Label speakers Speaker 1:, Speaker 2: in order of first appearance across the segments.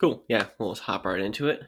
Speaker 1: Cool. Yeah, we'll just hop right into it.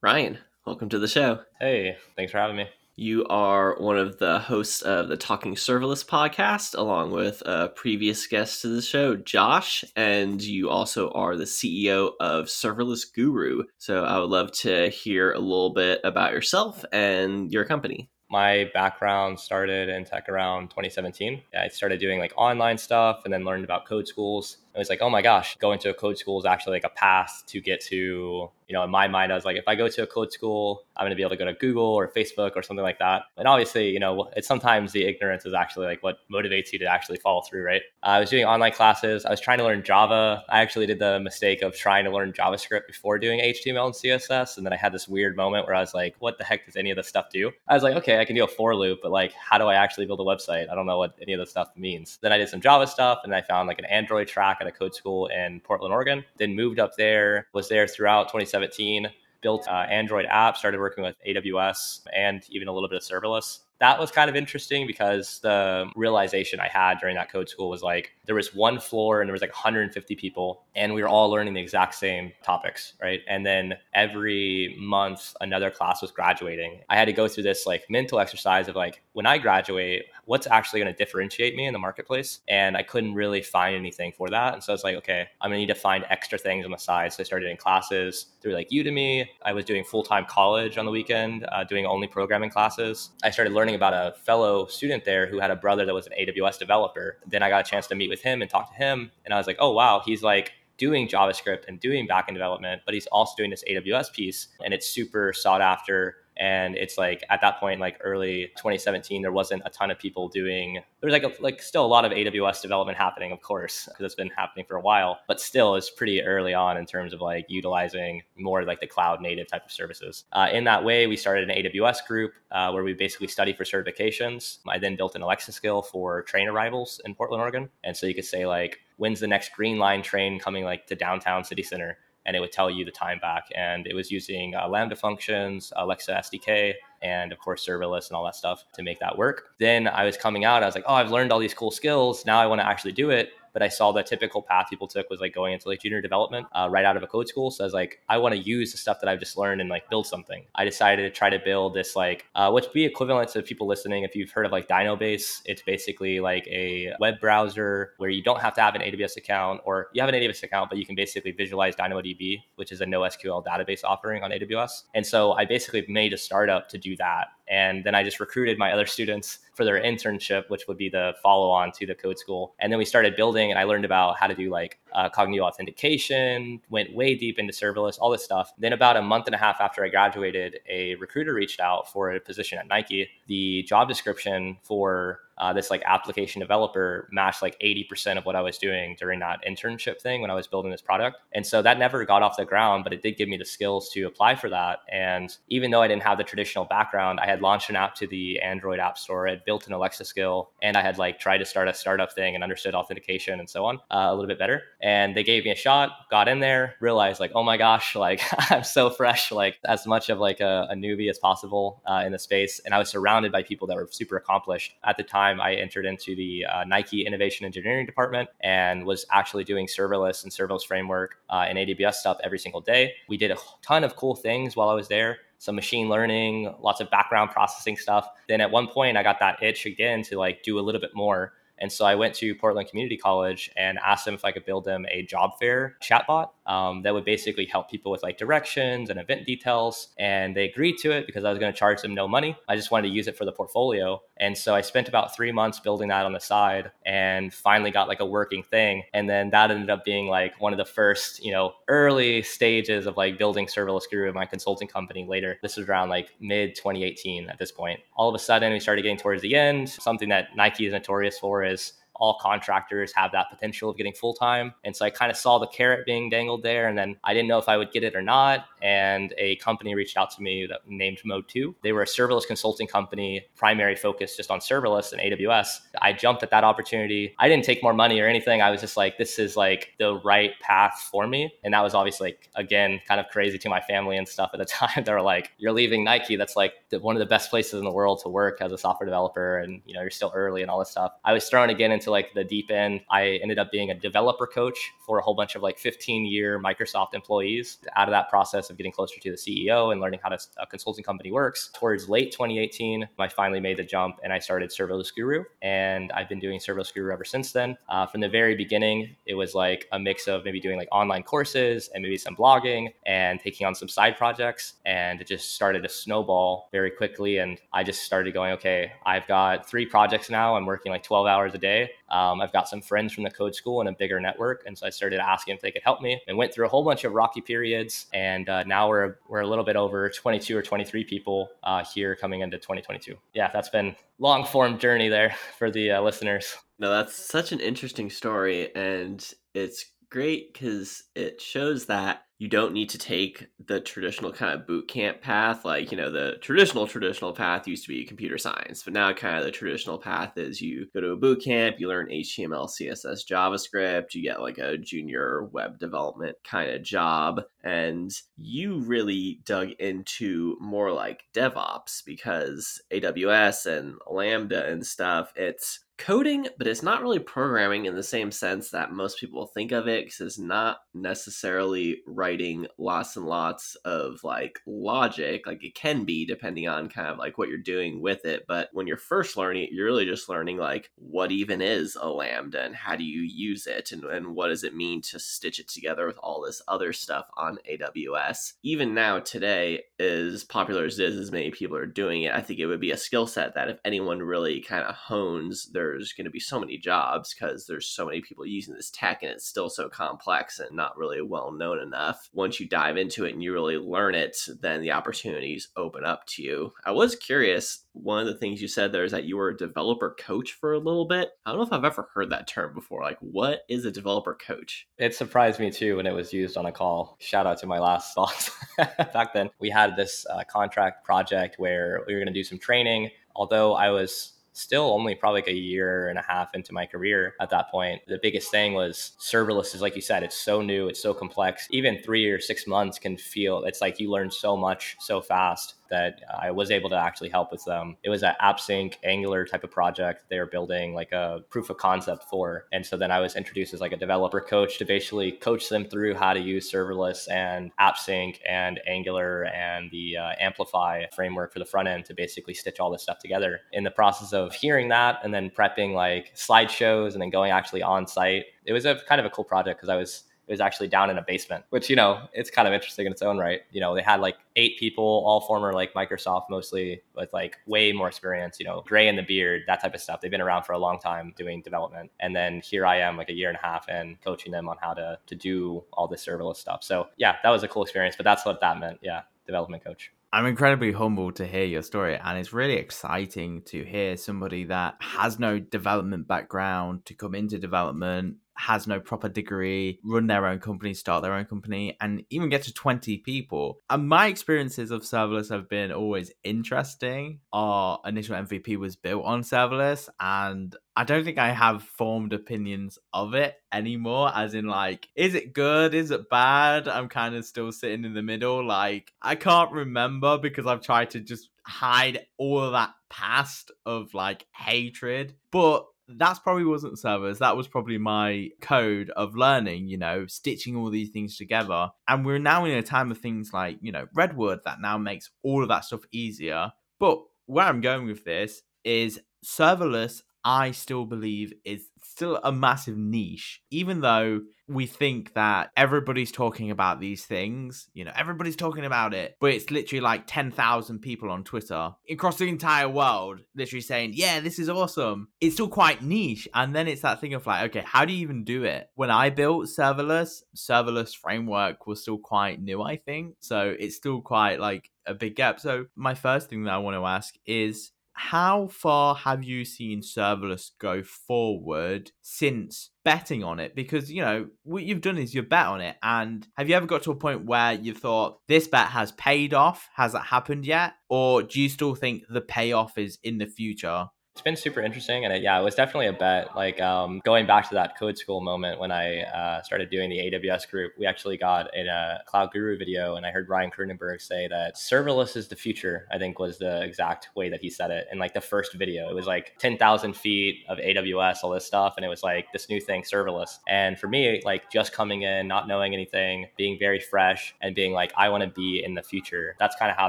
Speaker 1: Ryan, welcome to the show.
Speaker 2: Hey, thanks for having me.
Speaker 1: You are one of the hosts of the Talking Serverless podcast, along with a previous guest to the show, Josh, and you also are the CEO of Serverless Guru. So I would love to hear a little bit about yourself and your company
Speaker 2: my background started in tech around 2017. I started doing like online stuff and then learned about code schools. It was like, oh my gosh, going to a code school is actually like a path to get to you know, in my mind, I was like, if I go to a code school, I'm going to be able to go to Google or Facebook or something like that. And obviously, you know, it's sometimes the ignorance is actually like what motivates you to actually follow through, right? I was doing online classes. I was trying to learn Java. I actually did the mistake of trying to learn JavaScript before doing HTML and CSS. And then I had this weird moment where I was like, what the heck does any of this stuff do? I was like, okay, I can do a for loop, but like, how do I actually build a website? I don't know what any of this stuff means. Then I did some Java stuff and I found like an Android track at a code school in Portland, Oregon. Then moved up there, was there throughout 2017 built uh, Android app, started working with AWS and even a little bit of serverless. That was kind of interesting because the realization I had during that code school was like there was one floor and there was like 150 people and we were all learning the exact same topics, right? And then every month another class was graduating. I had to go through this like mental exercise of like when I graduate, what's actually going to differentiate me in the marketplace? And I couldn't really find anything for that. And so I was like, okay, I'm going to need to find extra things on the side. So I started doing classes through like Udemy. I was doing full time college on the weekend, uh, doing only programming classes. I started learning about a fellow student there who had a brother that was an AWS developer. Then I got a chance to meet with him and talk to him. And I was like, oh, wow, he's like, doing JavaScript and doing backend development, but he's also doing this AWS piece and it's super sought after and it's like at that point like early 2017 there wasn't a ton of people doing there was like a, like still a lot of aws development happening of course because it's been happening for a while but still it's pretty early on in terms of like utilizing more like the cloud native type of services. Uh, in that way we started an aws group uh, where we basically study for certifications. I then built an alexa skill for train arrivals in portland oregon. And so you could say like when's the next green line train coming like to downtown city center and it would tell you the time back. And it was using uh, Lambda functions, Alexa SDK, and of course serverless and all that stuff to make that work. Then I was coming out, I was like, oh, I've learned all these cool skills. Now I want to actually do it but I saw the typical path people took was like going into like junior development uh, right out of a code school. So I was like, I want to use the stuff that I've just learned and like build something. I decided to try to build this like, uh, which be equivalent to people listening. If you've heard of like DynoBase, it's basically like a web browser where you don't have to have an AWS account or you have an AWS account, but you can basically visualize DynamoDB, which is a NoSQL database offering on AWS. And so I basically made a startup to do that. And then I just recruited my other students for their internship, which would be the follow on to the code school. And then we started building, and I learned about how to do like uh, Cognito authentication, went way deep into serverless, all this stuff. Then, about a month and a half after I graduated, a recruiter reached out for a position at Nike. The job description for uh, this like application developer matched like 80% of what I was doing during that internship thing when I was building this product. And so that never got off the ground, but it did give me the skills to apply for that. And even though I didn't have the traditional background, I had launched an app to the Android App Store, I had built an Alexa skill, and I had like tried to start a startup thing and understood authentication and so on uh, a little bit better. And they gave me a shot, got in there, realized like, oh my gosh, like I'm so fresh, like as much of like a, a newbie as possible uh, in the space. And I was surrounded by people that were super accomplished at the time I entered into the uh, Nike Innovation Engineering Department and was actually doing serverless and serverless framework uh, and AWS stuff every single day. We did a ton of cool things while I was there some machine learning, lots of background processing stuff. Then at one point, I got that itch again to like do a little bit more. And so I went to Portland Community College and asked them if I could build them a job fair chatbot um, that would basically help people with like directions and event details. And they agreed to it because I was going to charge them no money. I just wanted to use it for the portfolio. And so I spent about three months building that on the side and finally got like a working thing. And then that ended up being like one of the first, you know, early stages of like building serverless guru in my consulting company later. This was around like mid 2018 at this point. All of a sudden, we started getting towards the end. Something that Nike is notorious for is all contractors have that potential of getting full time. And so I kind of saw the carrot being dangled there. And then I didn't know if I would get it or not. And a company reached out to me that named Mode2. They were a serverless consulting company, primary focus just on serverless and AWS. I jumped at that opportunity. I didn't take more money or anything. I was just like, this is like the right path for me. And that was obviously, like, again, kind of crazy to my family and stuff at the time. they were like, you're leaving Nike. That's like the, one of the best places in the world to work as a software developer. And, you know, you're still early and all this stuff. I was thrown again into like the deep end. I ended up being a developer coach for a whole bunch of like 15 year Microsoft employees. Out of that process of getting closer to the CEO and learning how to, a consulting company works, towards late 2018, I finally made the jump and I started Serverless Guru. And I've been doing Serverless Guru ever since then. Uh, from the very beginning, it was like a mix of maybe doing like online courses and maybe some blogging and taking on some side projects. And it just started to snowball very quickly. And I just started going, okay, I've got three projects now. I'm working like 12 hours a day. Um, I've got some friends from the code school and a bigger network, and so I started asking if they could help me, and went through a whole bunch of rocky periods. And uh, now we're we're a little bit over 22 or 23 people uh, here coming into 2022. Yeah, that's been long form journey there for the uh, listeners.
Speaker 1: No, that's such an interesting story, and it's great because it shows that you don't need to take the traditional kind of boot camp path. Like, you know, the traditional, traditional path used to be computer science, but now kind of the traditional path is you go to a boot camp, you learn HTML, CSS, JavaScript, you get like a junior web development kind of job. And you really dug into more like DevOps because AWS and Lambda and stuff, it's coding, but it's not really programming in the same sense that most people think of it because it's not necessarily writing lots and lots of like logic. Like it can be depending on kind of like what you're doing with it. But when you're first learning it, you're really just learning like what even is a Lambda and how do you use it and, and what does it mean to stitch it together with all this other stuff on AWS. Even now, today, as popular as it is, as many people are doing it, I think it would be a skill set that if anyone really kind of hones their there's going to be so many jobs because there's so many people using this tech and it's still so complex and not really well known enough. Once you dive into it and you really learn it, then the opportunities open up to you. I was curious. One of the things you said there is that you were a developer coach for a little bit. I don't know if I've ever heard that term before. Like, what is a developer coach?
Speaker 2: It surprised me too when it was used on a call. Shout out to my last boss. Back then, we had this uh, contract project where we were going to do some training. Although I was still only probably like a year and a half into my career at that point. The biggest thing was serverless is like you said, it's so new, it's so complex. Even three or six months can feel it's like you learn so much so fast that I was able to actually help with them. It was an AppSync Angular type of project they were building like a proof of concept for. And so then I was introduced as like a developer coach to basically coach them through how to use serverless and AppSync and Angular and the uh, Amplify framework for the front end to basically stitch all this stuff together. In the process of hearing that and then prepping like slideshows and then going actually on site, it was a kind of a cool project because I was was actually down in a basement, which, you know, it's kind of interesting in its own right. You know, they had like eight people, all former like Microsoft mostly with like way more experience, you know, gray in the beard, that type of stuff. They've been around for a long time doing development. And then here I am like a year and a half in coaching them on how to to do all this serverless stuff. So yeah, that was a cool experience, but that's what that meant. Yeah, development coach.
Speaker 3: I'm incredibly humbled to hear your story, and it's really exciting to hear somebody that has no development background to come into development has no proper degree, run their own company, start their own company, and even get to 20 people. And my experiences of serverless have been always interesting. Our initial MVP was built on serverless, and I don't think I have formed opinions of it anymore, as in, like, is it good? Is it bad? I'm kind of still sitting in the middle. Like, I can't remember because I've tried to just hide all that past of like hatred. But that's probably wasn't servers. That was probably my code of learning, you know, stitching all these things together. And we're now in a time of things like, you know, Redwood that now makes all of that stuff easier. But where I'm going with this is serverless I still believe is still a massive niche, even though we think that everybody's talking about these things. You know, everybody's talking about it, but it's literally like 10,000 people on Twitter across the entire world literally saying, yeah, this is awesome. It's still quite niche. And then it's that thing of like, okay, how do you even do it? When I built serverless, serverless framework was still quite new, I think. So it's still quite like a big gap. So my first thing that I want to ask is, how far have you seen serverless go forward since betting on it? Because, you know, what you've done is you bet on it. And have you ever got to a point where you thought this bet has paid off? Has that happened yet? Or do you still think the payoff is in the future?
Speaker 2: It's been super interesting, and it, yeah, it was definitely a bet. Like um, going back to that code school moment when I uh, started doing the AWS group, we actually got in a Cloud Guru video, and I heard Ryan Kroonenberg say that serverless is the future. I think was the exact way that he said it in like the first video. It was like ten thousand feet of AWS, all this stuff, and it was like this new thing, serverless. And for me, like just coming in, not knowing anything, being very fresh, and being like, I want to be in the future. That's kind of how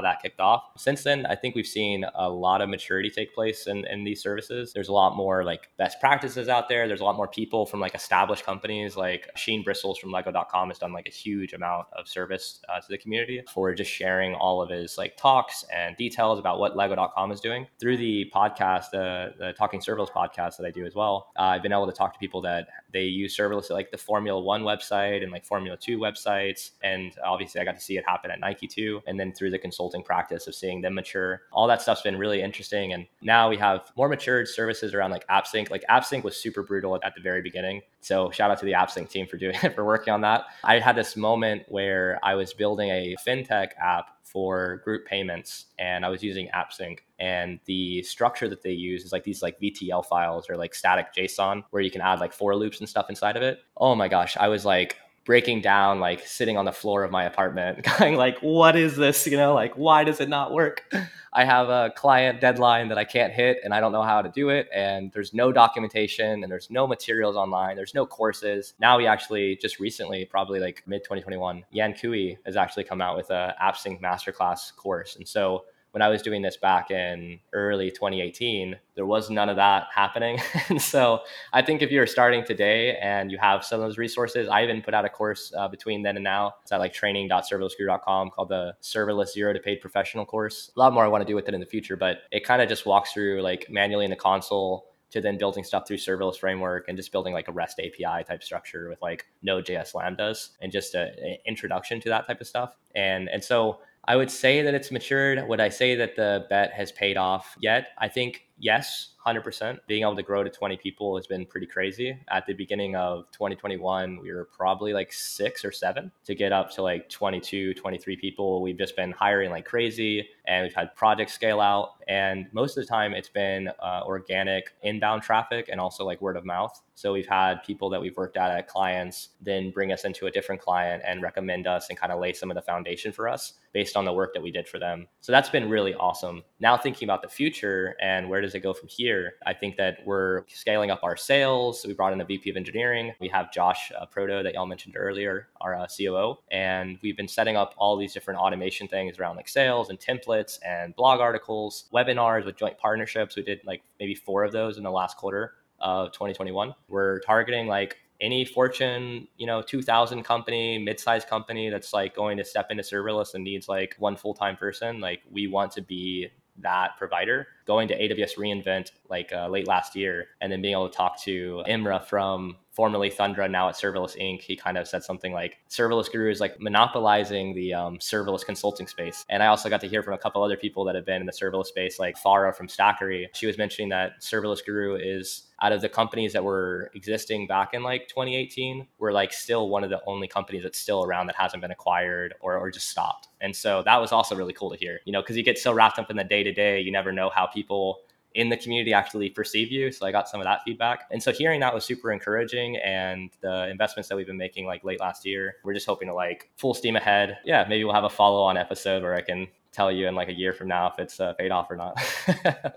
Speaker 2: that kicked off. Since then, I think we've seen a lot of maturity take place in, in these these services. There's a lot more like best practices out there. There's a lot more people from like established companies like Sheen Brisals from Lego.com has done like a huge amount of service uh, to the community for just sharing all of his like talks and details about what Lego.com is doing through the podcast, uh, the Talking Serverless podcast that I do as well. Uh, I've been able to talk to people that they use serverless at like the Formula One website and like Formula Two websites, and obviously I got to see it happen at Nike too. And then through the consulting practice of seeing them mature, all that stuff's been really interesting. And now we have more more matured services around like AppSync. Like AppSync was super brutal at the very beginning. So shout out to the AppSync team for doing for working on that. I had this moment where I was building a fintech app for group payments and I was using AppSync and the structure that they use is like these like VTL files or like static JSON where you can add like for loops and stuff inside of it. Oh my gosh, I was like breaking down, like sitting on the floor of my apartment, going like, "What is this? You know, like why does it not work? I have a client deadline that I can't hit, and I don't know how to do it. And there's no documentation, and there's no materials online. There's no courses. Now we actually just recently, probably like mid 2021, Yan Cui has actually come out with a AppSync masterclass course, and so when I was doing this back in early 2018, there was none of that happening. and so I think if you're starting today and you have some of those resources, I even put out a course uh, between then and now. It's at like training.serverlessguru.com called the Serverless Zero to Paid Professional course. A lot more I want to do with it in the future, but it kind of just walks through like manually in the console to then building stuff through serverless framework and just building like a REST API type structure with like Node.js lambdas and just an introduction to that type of stuff. And and so I would say that it's matured. Would I say that the bet has paid off yet? I think yes, 100%. Being able to grow to 20 people has been pretty crazy. At the beginning of 2021, we were probably like six or seven to get up to like 22, 23 people. We've just been hiring like crazy and we've had projects scale out. And most of the time, it's been uh, organic inbound traffic and also like word of mouth. So we've had people that we've worked at at clients then bring us into a different client and recommend us and kind of lay some of the foundation for us based on the work that we did for them. So that's been really awesome. Now thinking about the future and where does it go from here? I think that we're scaling up our sales. We brought in a VP of engineering. We have Josh uh, Proto that y'all mentioned earlier, our uh, COO, and we've been setting up all these different automation things around like sales and templates and blog articles, webinars with joint partnerships. We did like maybe four of those in the last quarter of 2021. We're targeting like any Fortune, you know, 2000 company, mid-sized company that's like going to step into serverless and needs like one full-time person, like we want to be that provider. Going to AWS reInvent like uh, late last year and then being able to talk to Emrah from formerly Thundra, now at Serverless Inc. He kind of said something like Serverless Guru is like monopolizing the um, serverless consulting space. And I also got to hear from a couple other people that have been in the serverless space, like Farrah from Stackery. She was mentioning that Serverless Guru is out of the companies that were existing back in like 2018, we're like still one of the only companies that's still around that hasn't been acquired or, or just stopped. And so that was also really cool to hear, you know, because you get so wrapped up in the day to day, you never know how people in the community actually perceive you. So I got some of that feedback. And so hearing that was super encouraging. And the investments that we've been making like late last year, we're just hoping to like full steam ahead. Yeah, maybe we'll have a follow on episode where I can tell you in like a year from now if it's uh, paid off or not.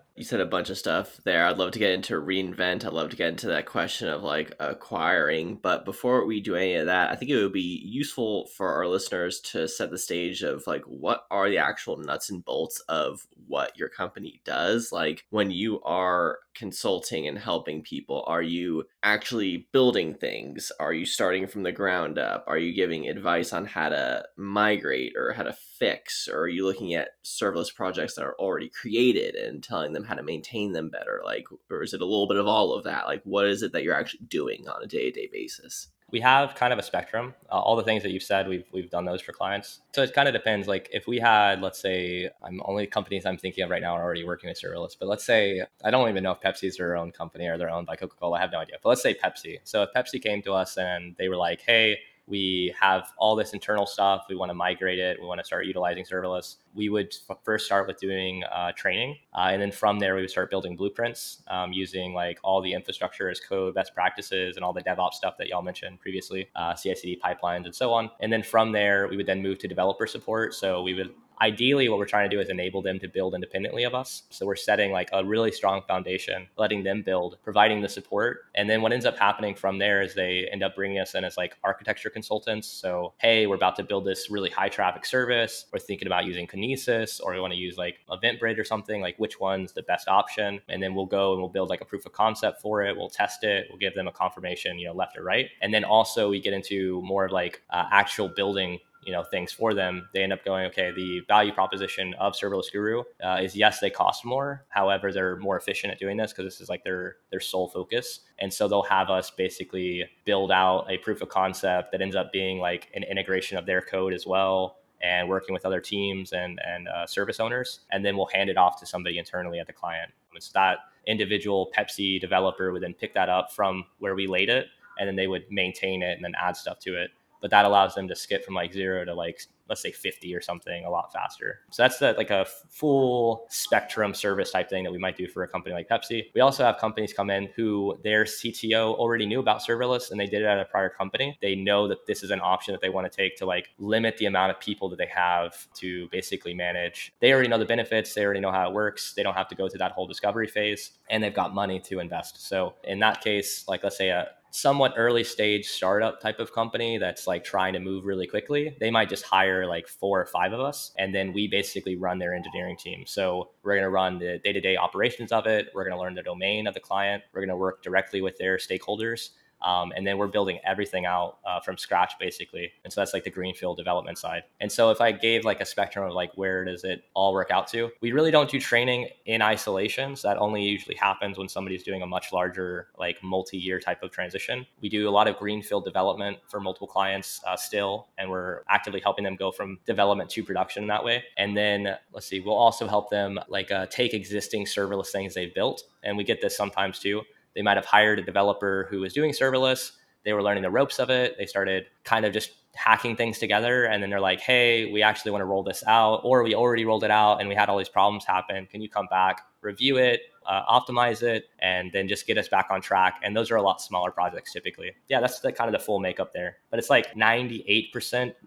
Speaker 1: you said a bunch of stuff there. I'd love to get into reinvent. I'd love to get into that question of like acquiring. But before we do any of that, I think it would be useful for our listeners to set the stage of like what are the actual nuts and bolts of what your company does. Like when you are consulting and helping people, are you actually building things? Are you starting from the ground up? Are you giving advice on how to migrate or how to fix? Or are you looking at serverless projects that are already created and telling them how to maintain them better? Like, or is it a little bit of all of that? Like, what is it that you're actually doing on a day to day basis?
Speaker 2: We have kind of a spectrum. Uh, all the things that you've said, we've we've done those for clients. So it kind of depends. Like if we had, let's say, I'm only companies I'm thinking of right now are already working with serverless. But let's say I don't even know if Pepsi's their own company or they're owned by Coca Cola. I have no idea. But let's say Pepsi. So if Pepsi came to us and they were like, hey we have all this internal stuff. We want to migrate it. We want to start utilizing serverless. We would f- first start with doing uh, training. Uh, and then from there, we would start building blueprints um, using like all the infrastructure as code, best practices, and all the DevOps stuff that y'all mentioned previously, uh, CI CD pipelines, and so on. And then from there, we would then move to developer support. So we would ideally what we're trying to do is enable them to build independently of us. So we're setting like a really strong foundation letting them build providing the support. And then what ends up happening from there is they end up bringing us in as like architecture consultants. So hey we're about to build this really high traffic service. We're thinking about using kinesis or we want to use like eventbridge or something. Like which one's the best option? And then we'll go and we'll build like a proof of concept for it. We'll test it. We'll give them a confirmation you know left or right. And then also we get into more of like uh, actual building you know things for them they end up going okay the value proposition of serverless guru uh, is yes they cost more. However they're more efficient at doing this because this is like their their sole focus. And so they'll have us basically build out a proof of concept that ends up being like an integration of their code as well and working with other teams and and uh, service owners. And then we'll hand it off to somebody internally at the client. It's that individual pepsi developer would then pick that up from where we laid it and then they would maintain it and then add stuff to it but that allows them to skip from like zero to like let's say 50 or something a lot faster. So that's the, like a full spectrum service type thing that we might do for a company like pepsi. We also have companies come in who their cto already knew about serverless and they did it at a prior company. They know that this is an option that they want to take to like limit the amount of people that they have to basically manage. They already know the benefits they already know how it works they don't have to go through that whole discovery phase and they've got money to invest. So in that case like let's say a, somewhat early stage startup type of company that's like trying to move really quickly, they might just hire like four or five of us. And then we basically run their engineering team. So we're going to run the day to day operations of it. We're going to learn the domain of the client. We're going to work directly with their stakeholders. Um, and then we're building everything out uh, from scratch basically. And so that's like the greenfield development side. And so if i gave like a spectrum of like where does it all work out to we really don't do training in isolation. So that only usually happens when somebody's doing a much larger like multi-year type of transition. We do a lot of greenfield development for multiple clients uh, still and we're actively helping them go from development to production in that way. And then let's see we'll also help them like uh, take existing serverless things they've built. And we get this sometimes too they might have hired a developer who was doing serverless. They were learning the ropes of it. They started kind of just hacking things together. And then they're like, hey, we actually want to roll this out, or we already rolled it out and we had all these problems happen. Can you come back, review it, uh, optimize it, and then just get us back on track? And those are a lot smaller projects typically. Yeah, that's the kind of the full makeup there. But it's like 98%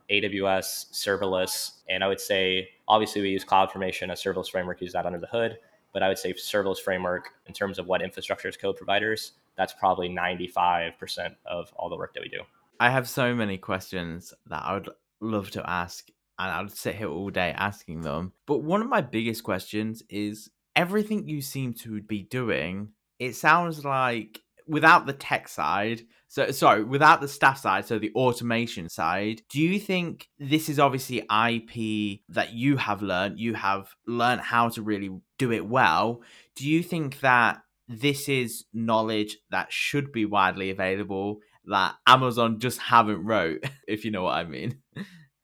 Speaker 2: AWS serverless. And I would say, obviously, we use CloudFormation, a serverless framework, use that under the hood. But I would say serverless framework in terms of what infrastructure as code providers, that's probably 95% of all the work that we do.
Speaker 3: I have so many questions that I would love to ask, and I'd sit here all day asking them. But one of my biggest questions is everything you seem to be doing, it sounds like without the tech side, so sorry, without the staff side, so the automation side, do you think this is obviously IP that you have learned, you have learned how to really do it well? Do you think that this is knowledge that should be widely available that Amazon just haven't wrote, if you know what I mean?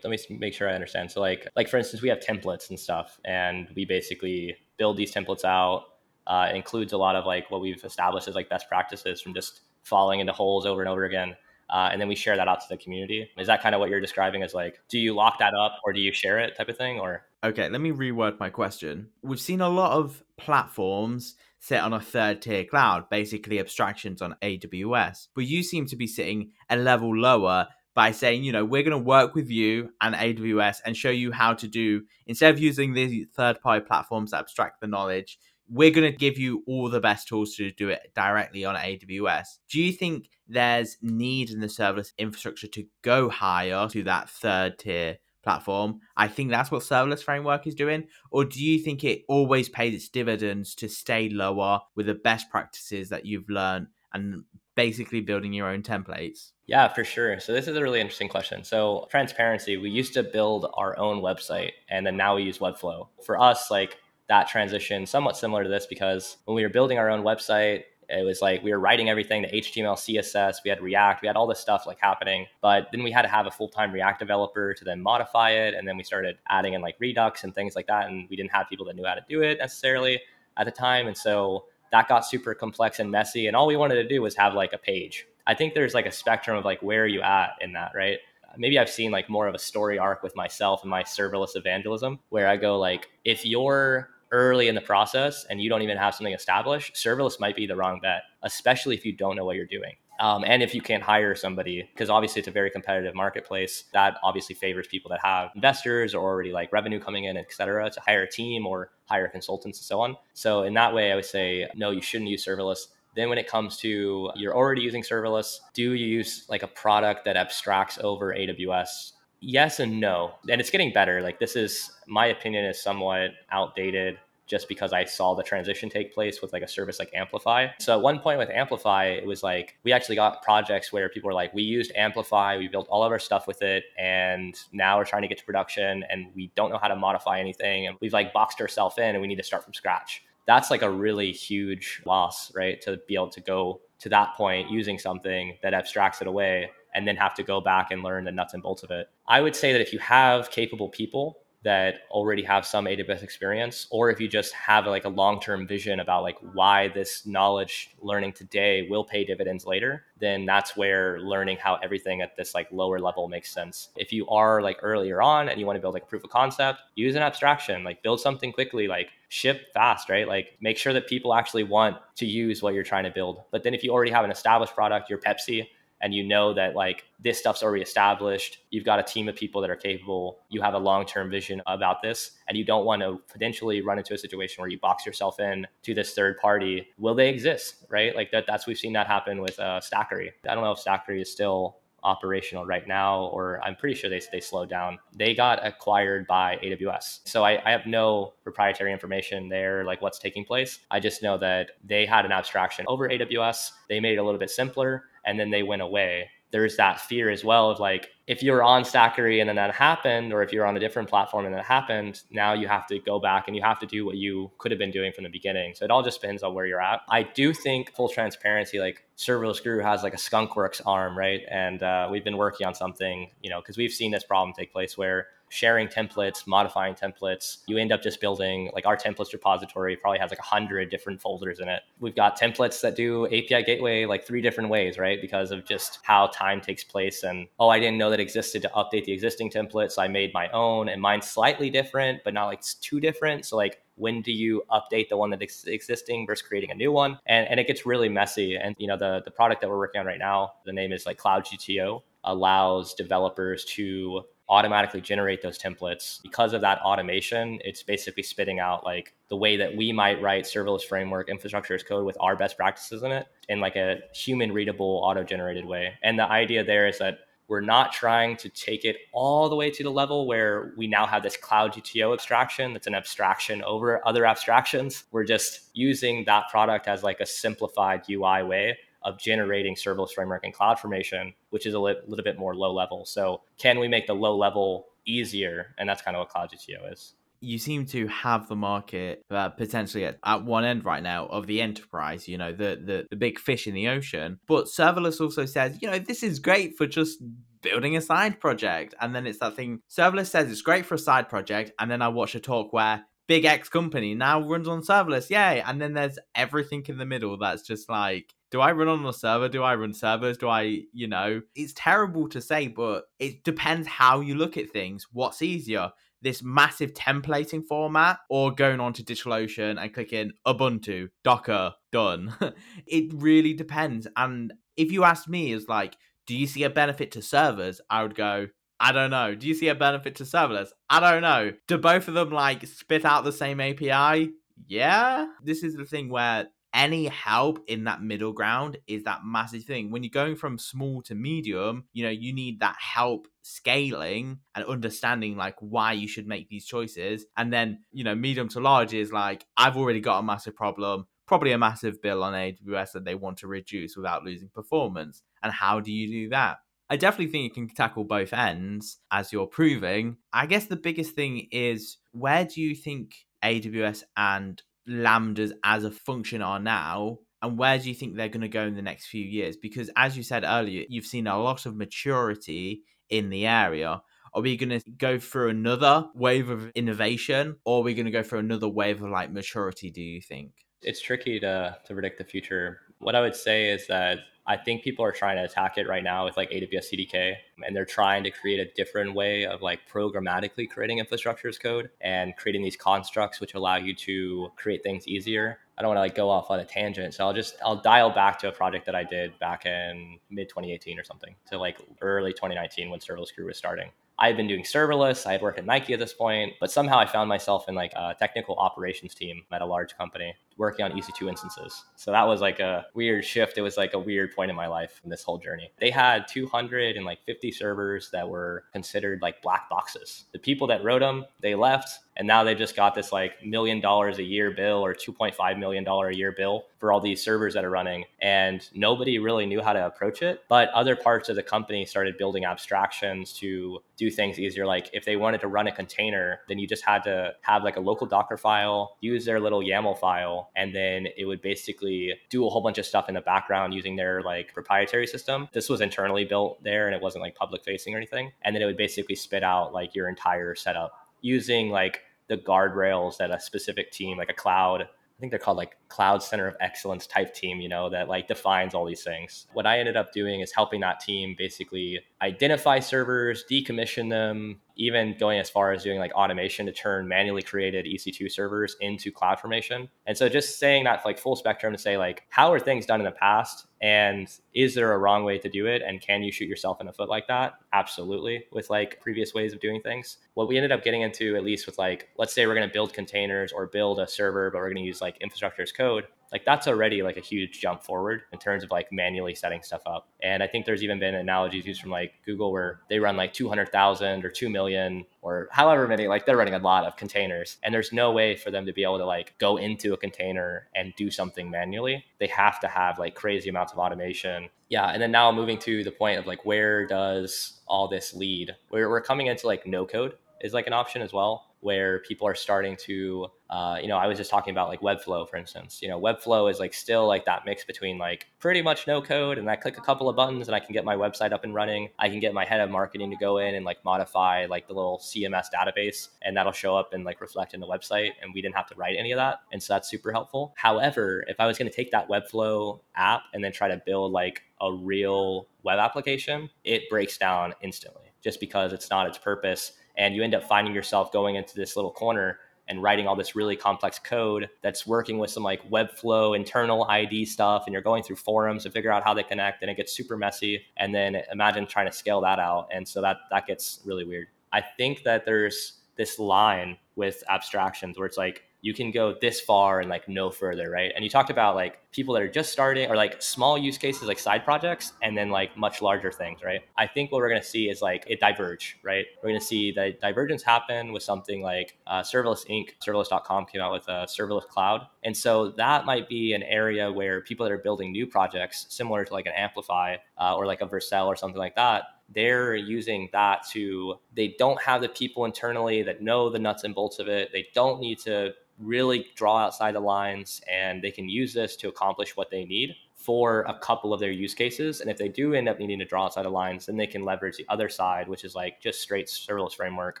Speaker 2: Let me make sure I understand. So like like for instance, we have templates and stuff and we basically build these templates out. Uh, includes a lot of like what we've established as like best practices from just falling into holes over and over again. Uh, and then we share that out to the community. Is that kind of what you're describing as like, do you lock that up or do you share it type of thing? Or
Speaker 3: okay, let me reword my question. We've seen a lot of platforms sit on a third tier cloud, basically abstractions on AWS, but you seem to be sitting a level lower by saying, you know, we're going to work with you and AWS and show you how to do, instead of using these third party platforms that abstract the knowledge, we're going to give you all the best tools to do it directly on AWS. Do you think there's need in the serverless infrastructure to go higher to that third tier platform? I think that's what serverless framework is doing. Or do you think it always pays its dividends to stay lower with the best practices that you've learned and basically building your own templates?
Speaker 2: Yeah, for sure. So this is a really interesting question. So transparency, we used to build our own website and then now we use Webflow. For us, like that transition somewhat similar to this because when we were building our own website It was like we were writing everything the HTML, CSS, we had React, we had all this stuff like happening. But then we had to have a full time React developer to then modify it. And then we started adding in like Redux and things like that. And we didn't have people that knew how to do it necessarily at the time. And so that got super complex and messy. And all we wanted to do was have like a page. I think there's like a spectrum of like where are you at in that, right? Maybe I've seen like more of a story arc with myself and my serverless evangelism where I go like, if you're early in the process and you don't even have something established, serverless might be the wrong bet, especially if you don't know what you're doing. Um, and if you can't hire somebody, because obviously it's a very competitive marketplace, that obviously favors people that have investors or already like revenue coming in, et cetera, to hire a team or hire consultants and so on. So in that way, I would say, no, you shouldn't use serverless. Then when it comes to you're already using serverless, do you use like a product that abstracts over AWS? Yes and no. And it's getting better. Like this is my opinion is somewhat outdated just because I saw the transition take place with like a service like Amplify. So at one point with Amplify, it was like we actually got projects where people were like, we used Amplify, we built all of our stuff with it, and now we're trying to get to production and we don't know how to modify anything. And we've like boxed ourselves in and we need to start from scratch. That's like a really huge loss, right? To be able to go to that point using something that abstracts it away and then have to go back and learn the nuts and bolts of it. I would say that if you have capable people that already have some AWS experience, or if you just have like a long-term vision about like why this knowledge learning today will pay dividends later, then that's where learning how everything at this like lower level makes sense. If you are like earlier on and you want to build like proof of concept, use an abstraction, like build something quickly, like ship fast, right? Like make sure that people actually want to use what you're trying to build. But then if you already have an established product, your Pepsi, and you know that like this stuff's already established you've got a team of people that are capable you have a long-term vision about this and you don't want to potentially run into a situation where you box yourself in to this third party will they exist right like that that's we've seen that happen with uh, stackery i don't know if stackery is still operational right now, or I'm pretty sure they, they slowed down. They got acquired by AWS. So I, I have no proprietary information there, like what's taking place. I just know that they had an abstraction over AWS. They made it a little bit simpler and then they went away there's that fear as well of like if you're on Stackery and then that happened, or if you're on a different platform and that happened, now you have to go back and you have to do what you could have been doing from the beginning. So it all just depends on where you're at. I do think full transparency, like Serverless Guru has like a skunkworks arm, right? And uh, we've been working on something, you know, because we've seen this problem take place where sharing templates, modifying templates. You end up just building like our templates repository probably has like a hundred different folders in it. We've got templates that do API gateway like three different ways, right? Because of just how time takes place. And oh, I didn't know that existed to update the existing templates. So I made my own and mine's slightly different, but not like too different. So like when do you update the one that's existing versus creating a new one and, and it gets really messy and you know the, the product that we're working on right now the name is like cloud gto allows developers to automatically generate those templates. Because of that automation, it's basically spitting out like the way that we might write serverless framework infrastructure as code with our best practices in it in like a human readable auto generated way. And the idea there is that we're not trying to take it all the way to the level where we now have this cloud GTO abstraction that's an abstraction over other abstractions. We're just using that product as like a simplified UI way of generating serverless framework and cloud formation, which is a li- little bit more low level. So can we make the low level easier? And that's kind of what Cloud GTO is
Speaker 3: you seem to have the market uh, potentially at, at, one end right now of the enterprise, you know, the, the the big fish in the ocean. But serverless also says, you know, this is great for just building a side project. And then it's that thing serverless says it's great for a side project. And then I watch a talk where big X company now runs on serverless, yay. And then there's everything in the middle that's just like do I run on a server? Do I run servers? Do I, you know, it's terrible to say, but it depends how you look at things. What's easier? This massive templating format or going on to DigitalOcean and clicking Ubuntu, Docker, done. it really depends. And if you ask me, is like, do you see a benefit to servers? I would go, I don't know. Do you see a benefit to serverless? I don't know. Do both of them like spit out the same API? Yeah. This is the thing where any help in that middle ground is that massive thing. When you're going from small to medium, you know, you need that help scaling and understanding like why you should make these choices. And then, you know, medium to large is like, I've already got a massive problem, probably a massive bill on AWS that they want to reduce without losing performance. And how do you do that? I definitely think you can tackle both ends as you're proving. I guess the biggest thing is where do you think AWS and lambdas as a function are now and where do you think they're going to go in the next few years? Because as you said earlier, you've seen a lot of maturity in the area. Are we going to go through another wave of innovation or are we going to go through another wave of like maturity, do you think?
Speaker 2: It's tricky to, to predict the future. What I would say is that I think people are trying to attack it right now with like AWS CDK, and they're trying to create a different way of like programmatically creating infrastructure as code and creating these constructs which allow you to create things easier. I don't want to like go off on a tangent, so I'll just I'll dial back to a project that I did back in mid 2018 or something to like early 2019 when Serverless Guru was starting. I had been doing serverless. I had worked at Nike at this point, but somehow I found myself in like a technical operations team at a large company working on EC2 instances. So that was like a weird shift. It was like a weird point in my life in this whole journey. They had 250 servers that were considered like black boxes. The people that wrote them, they left and now they just got this like million dollars a year bill or 2.5 million dollar a year bill for all these servers that are running and nobody really knew how to approach it but other parts of the company started building abstractions to do things easier like if they wanted to run a container then you just had to have like a local docker file use their little yaml file and then it would basically do a whole bunch of stuff in the background using their like proprietary system. This was internally built there and it wasn't like public facing or anything. And then it would basically spit out like your entire setup using like the guardrails that a specific team, like a cloud, I think they're called like cloud center of excellence type team, you know, that like defines all these things. What I ended up doing is helping that team basically identify servers, decommission them, even going as far as doing like automation to turn manually created EC2 servers into CloudFormation. And so just saying that like full spectrum to say like how are things done in the past and is there a wrong way to do it and can you shoot yourself in the foot like that? Absolutely with like previous ways of doing things. What we ended up getting into at least with like let's say we're going to build containers or build a server but we're going to use like infrastructure as code like that's already like a huge jump forward in terms of like manually setting stuff up. And I think there's even been analogies used from like Google where they run like 200,000 or 2 million or however many, like they're running a lot of containers. And there's no way for them to be able to like go into a container and do something manually. They have to have like crazy amounts of automation. Yeah. And then now moving to the point of like, where does all this lead? We're, we're coming into like no code is like an option as well where people are starting to uh, you know i was just talking about like webflow for instance. You know webflow is like still like that mix between like pretty much no code and i click a couple of buttons and i can get my website up and running. I can get my head of marketing to go in and like modify like the little cms database and that'll show up and like reflect in the website and we didn't have to write any of that and so that's super helpful. However if i was going to take that webflow app and then try to build like a real web application it breaks down instantly just because it's not its purpose and you end up finding yourself going into this little corner and writing all this really complex code that's working with some like webflow internal id stuff and you're going through forums to figure out how they connect and it gets super messy and then imagine trying to scale that out. And so that that gets really weird. I think that there's this line with abstractions where it's like you can go this far and like no further, right? And you talked about like people that are just starting or like small use cases like side projects and then like much larger things, right? I think what we're to see is like it diverge, right? We're to see the divergence happen with something like uh, Serverless Inc. Serverless.com came out with a serverless cloud. And so that might be an area where people that are building new projects, similar to like an Amplify uh, or like a Vercel or something like that, they're using that to they don't have the people internally that know the nuts and bolts of it they don't need to really draw outside the lines and they can use this to accomplish what they need for a couple of their use cases. And if they do end up needing to draw outside the lines, then they can leverage the other side, which is like just straight serverless framework,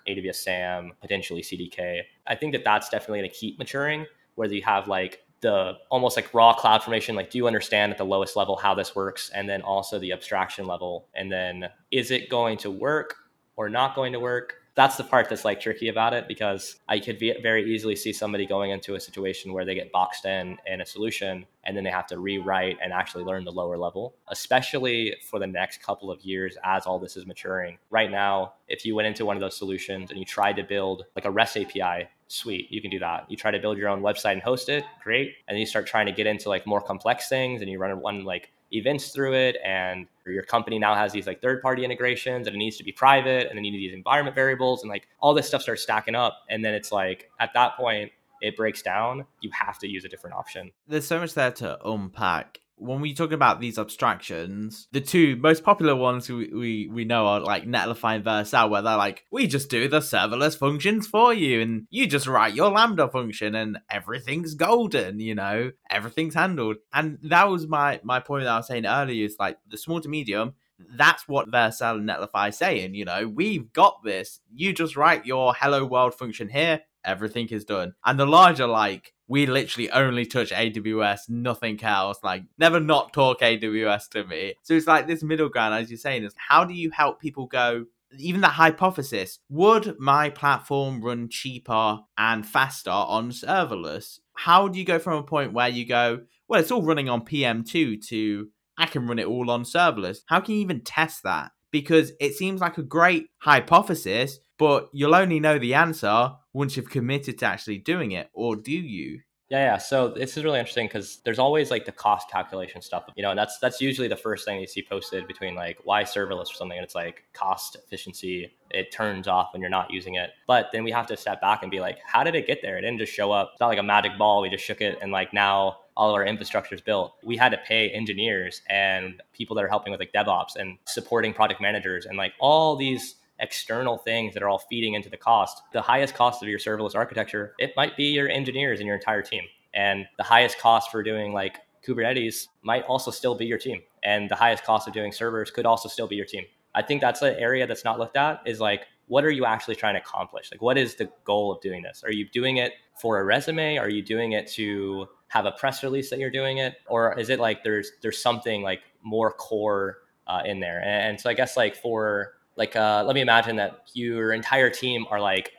Speaker 2: AWS SAM, potentially CDK. I think that that's definitely going to keep maturing, where you have like the almost like raw cloud formation like do you understand at the lowest level how this works and then also the abstraction level and then is it going to work or not going to work that's the part that's like tricky about it because I could very easily see somebody going into a situation where they get boxed in in a solution and then they have to rewrite and actually learn the lower level, especially for the next couple of years as all this is maturing. Right now, if you went into one of those solutions and you tried to build like a REST API, sweet, you can do that. You try to build your own website and host it, great. And then you start trying to get into like more complex things and you run one like events through it and your company now has these like third party integrations and it needs to be private and then you need these environment variables and like all this stuff starts stacking up and then it's like at that point it breaks down. You have to use a different option.
Speaker 3: There's so much there to unpack when we talk about these abstractions, the two most popular ones we, we, we know are like Netlify and Vercel, where they're like, we just do the serverless functions for you, and you just write your Lambda function, and everything's golden, you know, everything's handled. And that was my my point that I was saying earlier is like the small to medium. That's what Vercel and Netlify saying, you know, we've got this. You just write your hello world function here, everything is done. And the larger, like, we literally only touch AWS, nothing else. Like, never not talk AWS to me. So it's like this middle ground, as you're saying, is how do you help people go? Even the hypothesis would my platform run cheaper and faster on serverless? How do you go from a point where you go, well, it's all running on PM2 to I can run it all on serverless? How can you even test that? Because it seems like a great hypothesis, but you'll only know the answer once you've committed to actually doing it, or do you?
Speaker 2: Yeah, yeah. So this is really interesting because there's always like the cost calculation stuff, you know, and that's that's usually the first thing you see posted between like why serverless or something, and it's like cost efficiency. It turns off when you're not using it, but then we have to step back and be like, how did it get there? It didn't just show up. It's not like a magic ball. We just shook it, and like now all of our infrastructure is built. We had to pay engineers and people that are helping with like DevOps and supporting project managers and like all these external things that are all feeding into the cost. The highest cost of your serverless architecture, it might be your engineers and your entire team. And the highest cost for doing like Kubernetes might also still be your team. And the highest cost of doing servers could also still be your team. I think that's an area that's not looked at is like, what are you actually trying to accomplish? Like, what is the goal of doing this? Are you doing it for a resume? Are you doing it to have a press release that you're doing it? Or is it like there's there's something like more core uh, in there? And, and so I guess like for like uh, let me imagine that your entire team are like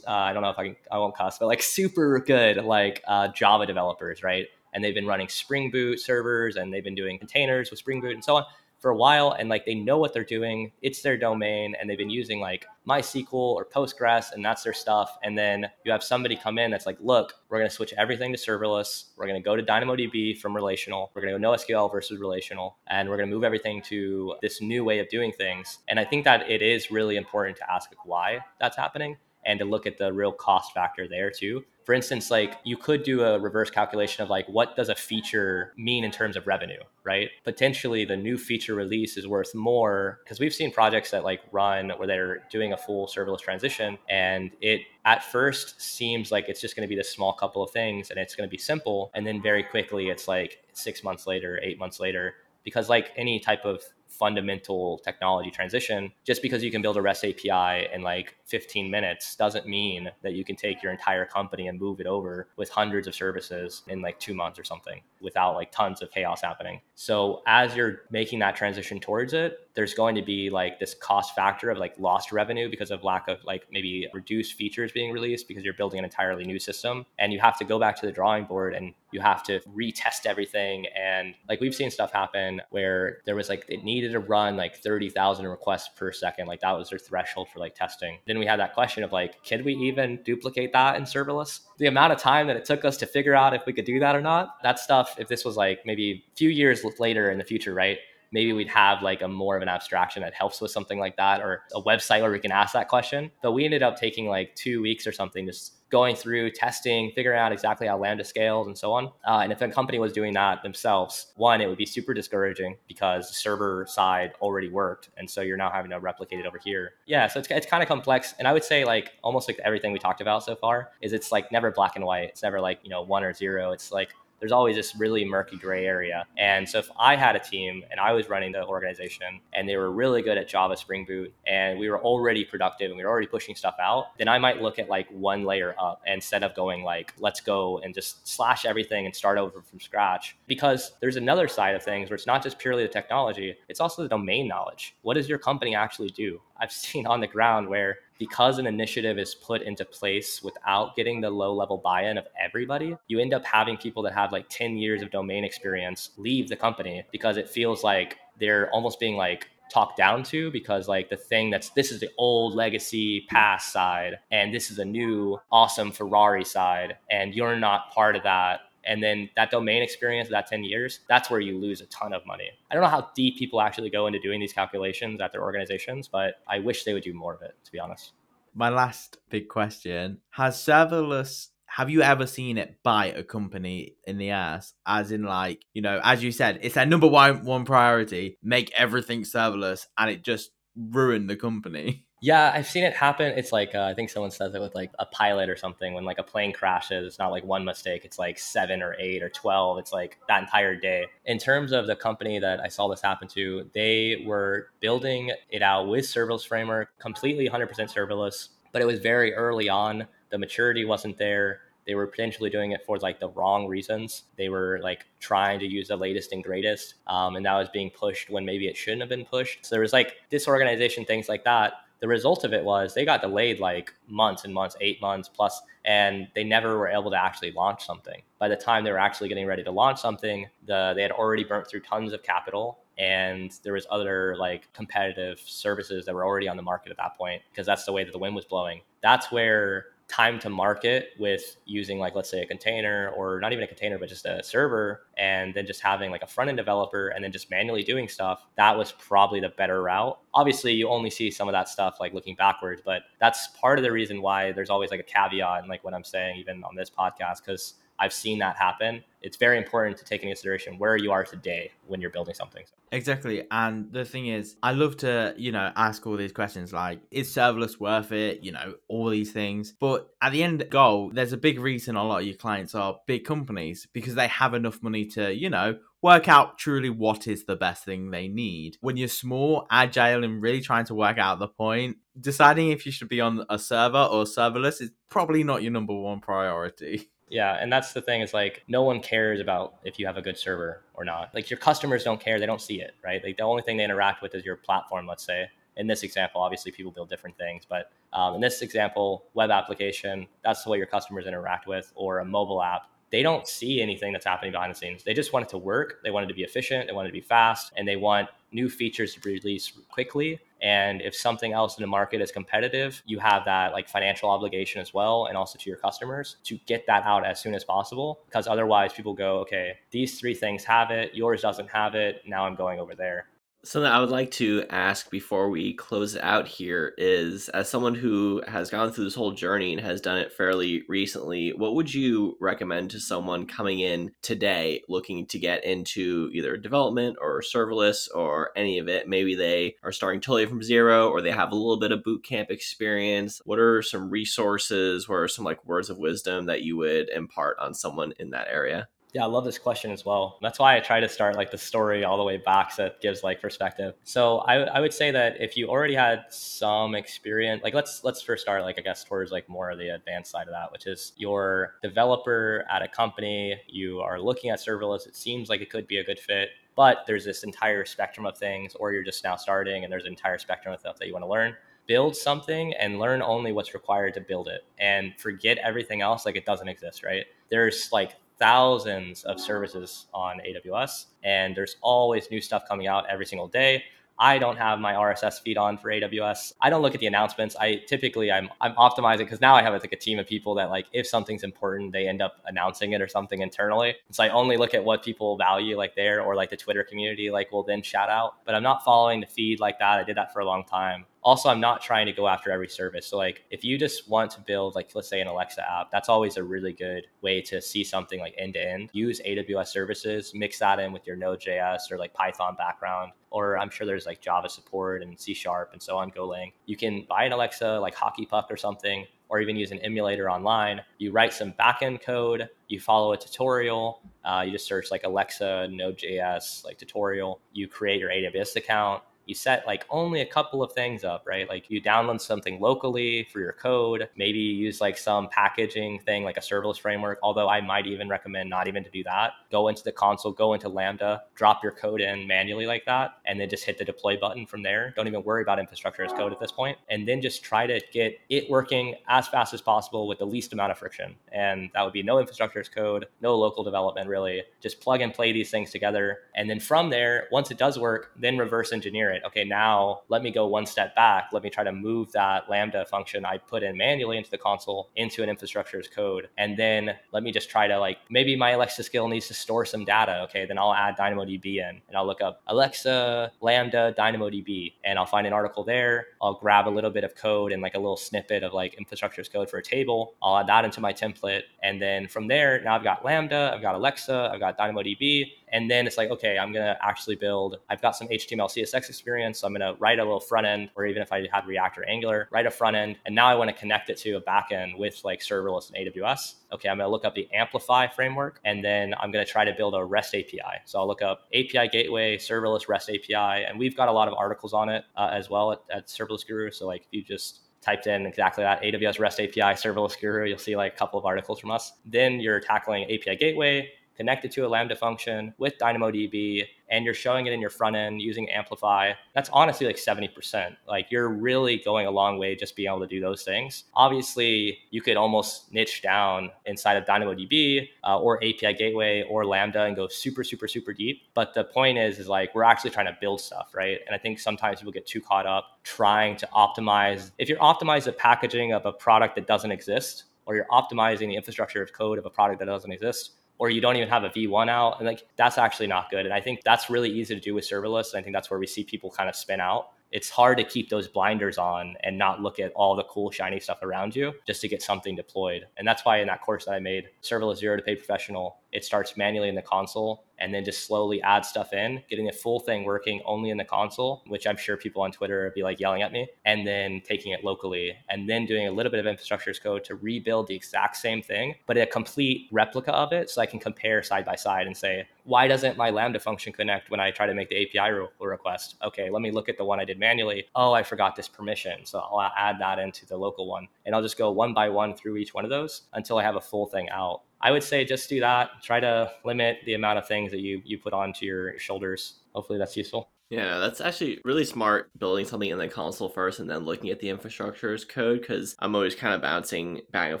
Speaker 2: uh, I don't know if I can I won't cuss, but like super good like uh, Java developers, right? And they've been running Spring Boot servers and they've been doing containers with Spring Boot and so on for a while and like they know what they're doing it's their domain and they've been using like mysql or postgres and that's their stuff and then you have somebody come in that's like look we're going to switch everything to serverless we're going to go to dynamodb from relational we're going to go nosql versus relational and we're going to move everything to this new way of doing things. And i think that it is really important to ask why that's happening and to look at the real cost factor there too for instance, like you could do a reverse calculation of like what does a feature mean in terms of revenue, right? Potentially the new feature release is worth more because we've seen projects that like run where they're doing a full serverless transition and it at first seems like it's just going to be this small couple of things and it's going to be simple and then very quickly it's like 6 months later, 8 months later because like any type of fundamental technology transition just because you can build a rest api in like 15 minutes doesn't mean that you can take your entire company and move it over with hundreds of services in like two months or something without like tons of chaos happening. So as you're making that transition towards it there's going to be like this cost factor of like lost revenue because of lack of like maybe reduced features being released because you're building an entirely new system. And you have to go back to the drawing board and you have to retest everything. And like we've seen stuff happen where there was like it needed to run like 30,000 requests per second. Like that was their threshold for like testing. Then we had that question of like can we even duplicate that in serverless? The amount of time that it took us to figure out if we could do that or not that stuff if this was like maybe a few years later in the future right maybe we'd have like a more of an abstraction that helps with something like that or a website where we can ask that question. But we ended up taking like two weeks or something just going through testing, figuring out exactly how Lambda scales and so on. Uh, and if a company was doing that themselves, one, it would be super discouraging because the server side already worked. And so you're now having to replicate it over here. Yeah, so it's, it's kind of complex. And I would say like almost like everything we talked about so far is it's like never black and white. It's never like, you know, one or zero. It's like there's always this really murky gray area. And so if I had a team and I was running the organization and they were really good at Java Spring Boot and we were already productive and we were already pushing stuff out, then I might look at like one layer up instead of going like, let's go and just slash everything and start over from scratch. Because there's another side of things where it's not just purely the technology, it's also the domain knowledge. What does your company actually do? I've seen on the ground where because an initiative is put into place without getting the low level buy in of everybody, you end up having people that have like 10 years of domain experience leave the company because it feels like they're almost being like talked down to because like the thing that's this is the old legacy past side and this is a new awesome Ferrari side and you're not part of that and then that domain experience that 10 years that's where you lose a ton of money i don't know how deep people actually go into doing these calculations at their organizations but i wish they would do more of it to be honest
Speaker 3: my last big question has serverless have you ever seen it bite a company in the ass? As in, like, you know, as you said, it's their number one one priority, make everything serverless, and it just ruined the company.
Speaker 2: Yeah, I've seen it happen. It's like uh, I think someone says it with like a pilot or something. When like a plane crashes, it's not like one mistake. It's like seven or eight or twelve. It's like that entire day. In terms of the company that I saw this happen to, they were building it out with serverless framework, completely 100% serverless. But it was very early on. The maturity wasn't there they were potentially doing it for like the wrong reasons. They were like trying to use the latest and greatest, um, and that was being pushed when maybe it shouldn't have been pushed. So there was like disorganization, things like that. The result of it was they got delayed like months and months, eight months plus, and they never were able to actually launch something. By the time they were actually getting ready to launch something, the they had already burnt through tons of capital and there was other like competitive services that were already on the market at that point because that's the way that the wind was blowing that's where time to market with using like let's say a container or not even a container but just a server and then just having like a front end developer and then just manually doing stuff that was probably the better route. Obviously you only see some of that stuff like looking backwards but that's part of the reason why there's always like a caveat and like what i'm saying even on this podcast because I've seen that happen. It's very important to take into consideration where you are today when you're building something.
Speaker 3: Exactly. And the thing is, I love to, you know, ask all these questions like, is serverless worth it? You know, all these things. But at the end goal, there's a big reason a lot of your clients are big companies because they have enough money to, you know, work out truly what is the best thing they need. When you're small, agile, and really trying to work out the point, deciding if you should be on a server or serverless is probably not your number one priority.
Speaker 2: Yeah, and that's the thing is like no one cares about if you have a good server or not. Like your customers don't care; they don't see it, right? Like the only thing they interact with is your platform. Let's say in this example, obviously people build different things, but um, in this example, web application, that's the way your customers interact with, or a mobile app. They don't see anything that's happening behind the scenes. They just want it to work. They want it to be efficient. They want it to be fast, and they want new features to be released quickly and if something else in the market is competitive, you have that like financial obligation as well, and also to your customers to get that out as soon as possible. Because otherwise, people go, okay, these three things have it, yours doesn't have it. Now I'm going over there.
Speaker 1: Something I would like to ask before we close out here is as someone who has gone through this whole journey and has done it fairly recently, what would you recommend to someone coming in today looking to get into either development or serverless or any of it? Maybe they are starting totally from zero or they have a little bit of boot camp experience. What are some resources? What are some like words of wisdom that you would impart on someone in that area?
Speaker 2: Yeah, I love this question as well. That's why I try to start like the story all the way back so it gives like perspective. So I, I would say that if you already had some experience, like let's let's first start like I guess towards like more of the advanced side of that, which is your developer at a company, you are looking at serverless, it seems like it could be a good fit, but there's this entire spectrum of things, or you're just now starting and there's an entire spectrum of stuff that you want to learn build something and learn only what's required to build it and forget everything else like it doesn't exist, right? There's like thousands of services on AWS, and there's always new stuff coming out every single day. I don't have my RSS feed on for AWS. I don't look at the announcements. I typically I'm I'm optimizing because now I have like a team of people that like if something's important, they end up announcing it or something internally. So I only look at what people value like there or like the Twitter community like will then shout out. But I'm not following the feed like that. I did that for a long time also i'm not trying to go after every service. So like if you just want to build like let's say an alexa app that's always a really good way to see something like end to end use aws services mix that in with your node.js or like python background or i'm sure there's like java support and c sharp and so on golang you can buy an alexa like hockey puck or something or even use an emulator online. You write some backend code, you follow a tutorial, uh, you just search like Alexa, Node.js, like tutorial, you create your AWS account, you set like only a couple of things up, right? Like you download something locally for your code, maybe you use like some packaging thing like a serverless framework, although I might even recommend not even to do that. Go into the console, go into Lambda, drop your code in manually like that, and then just hit the deploy button from there. Don't even worry about infrastructure as code at this point. And then just try to get it working as fast as possible with the least amount of friction. And that would be no infrastructure as code, no local development really. Just plug and play these things together. And then from there, once it does work, then reverse engineer it right, okay, now let me go one step back. Let me try to move that Lambda function I put in manually into the console into an infrastructure as code. And then let me just try to like, maybe my Alexa skill needs to store some data. Okay, then I'll add DynamoDB in and I'll look up Alexa, Lambda, DynamoDB, and I'll find an article there. I'll grab a little bit of code and like a little snippet of like infrastructure as code for a table. I'll add that into my template. And then from there, now I've got Lambda, I've got Alexa, I've got DynamoDB, and then it's like, okay, I'm going to actually build, I've got some HTML, CSS experience. So I'm going to write a little front end, or even if I had React or Angular, write a front end. And now I want to connect it to a backend with like serverless and AWS. Okay, I'm going to look up the Amplify framework, and then I'm going to try to build a REST API. So I'll look up API gateway, serverless REST API, and we've got a lot of articles on it uh, as well at, at Serverless Guru. So like if you just typed in exactly that AWS REST API serverless guru, you'll see like a couple of articles from us. Then you're tackling API gateway, connected to a Lambda function with DynamoDB, and you're showing it in your front end using Amplify, that's honestly like 70%. Like you're really going a long way just being able to do those things. Obviously, you could almost niche down inside of DynamoDB uh, or API Gateway or Lambda and go super, super, super deep. But the point is, is like we're actually trying to build stuff, right? And I think sometimes people get too caught up trying to optimize. If you're optimizing the packaging of a product that doesn't exist, or you're optimizing the infrastructure of code of a product that doesn't exist, or you don't even have a V1 out. And like that's actually not good. And I think that's really easy to do with serverless. And I think that's where we see people kind of spin out. It's hard to keep those blinders on and not look at all the cool, shiny stuff around you just to get something deployed. And that's why in that course that I made, Serverless Zero to Paid Professional, it starts manually in the console and then just slowly add stuff in, getting the full thing working only in the console, which I'm sure people on Twitter would be like yelling at me, and then taking it locally and then doing a little bit of infrastructure as code to rebuild the exact same thing, but a complete replica of it so I can compare side by side and say, why doesn't my Lambda function connect when I try to make the API request? Okay, let me look at the one I did manually. Oh, I forgot this permission. So I'll add that into the local one. And I'll just go one by one through each one of those until I have a full thing out. I would say just do that. Try to limit the amount of things that you you put onto your shoulders. Hopefully that's useful.
Speaker 1: Yeah, that's actually really smart building something in the console first and then looking at the infrastructure as code because I'm always kind of bouncing back and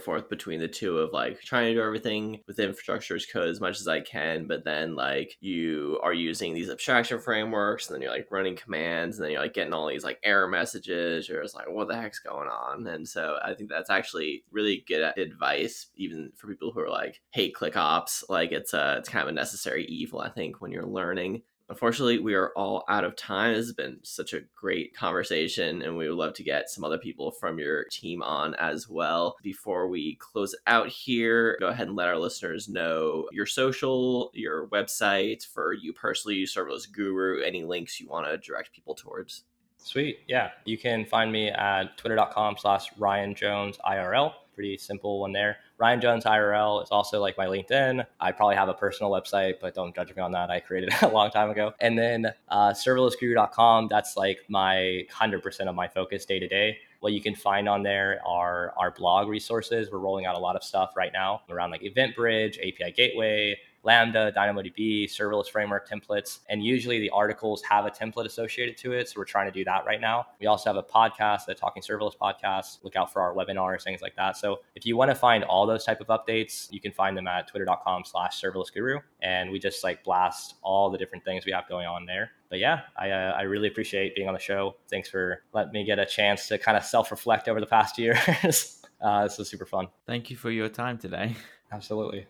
Speaker 1: forth between the two of like trying to do everything with infrastructure as code as much as I can, but then like you are using these abstraction frameworks and then you're like running commands and then you're like getting all these like error messages. You're just like, what the heck's going on? And so I think that's actually really good advice, even for people who are like hate click ops. Like it's a it's kind of a necessary evil, I think, when you're learning Unfortunately, we are all out of time. This has been such a great conversation, and we would love to get some other people from your team on as well. Before we close out here, go ahead and let our listeners know your social, your website for you personally, you Serverless Guru, any links you want to direct people towards.
Speaker 2: Sweet. Yeah. You can find me at twitter.com slash Ryan Jones IRL. Pretty simple one there. Ryan Jones IRL is also like my LinkedIn. I probably have a personal website, but don't judge me on that. I created it a long time ago. And then uh, serverlessguru.com, that's like my 100% of my focus day to day. What you can find on there are our blog resources. We're rolling out a lot of stuff right now around like EventBridge, API Gateway, Lambda, DynamoDB, serverless framework templates. And usually the articles have a template associated to it. So we're trying to do that right now. We also have a podcast, the Talking Serverless podcast. Look out for our webinars, things like that. So if you want to find all those type of updates, you can find them at twitter.com slash serverless guru. And we just like blast all the different things we have going on there. But yeah, I, uh, I really appreciate being on the show. Thanks for letting me get a chance to kind of self reflect over the past years. uh, this was super fun.
Speaker 3: Thank you for your time today.
Speaker 2: Absolutely.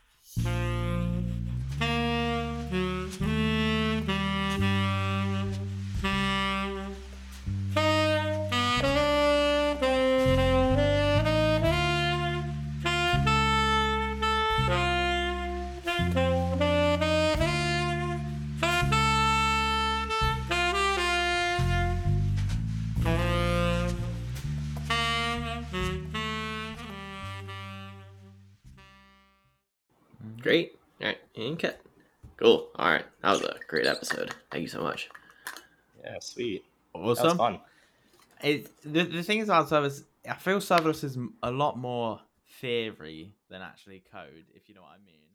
Speaker 1: Thank you so much.
Speaker 2: Yeah, sweet.
Speaker 3: Awesome.
Speaker 2: That was fun.
Speaker 3: It, the, the thing is about serverless, I feel serverless is a lot more theory than actually code, if you know what I mean.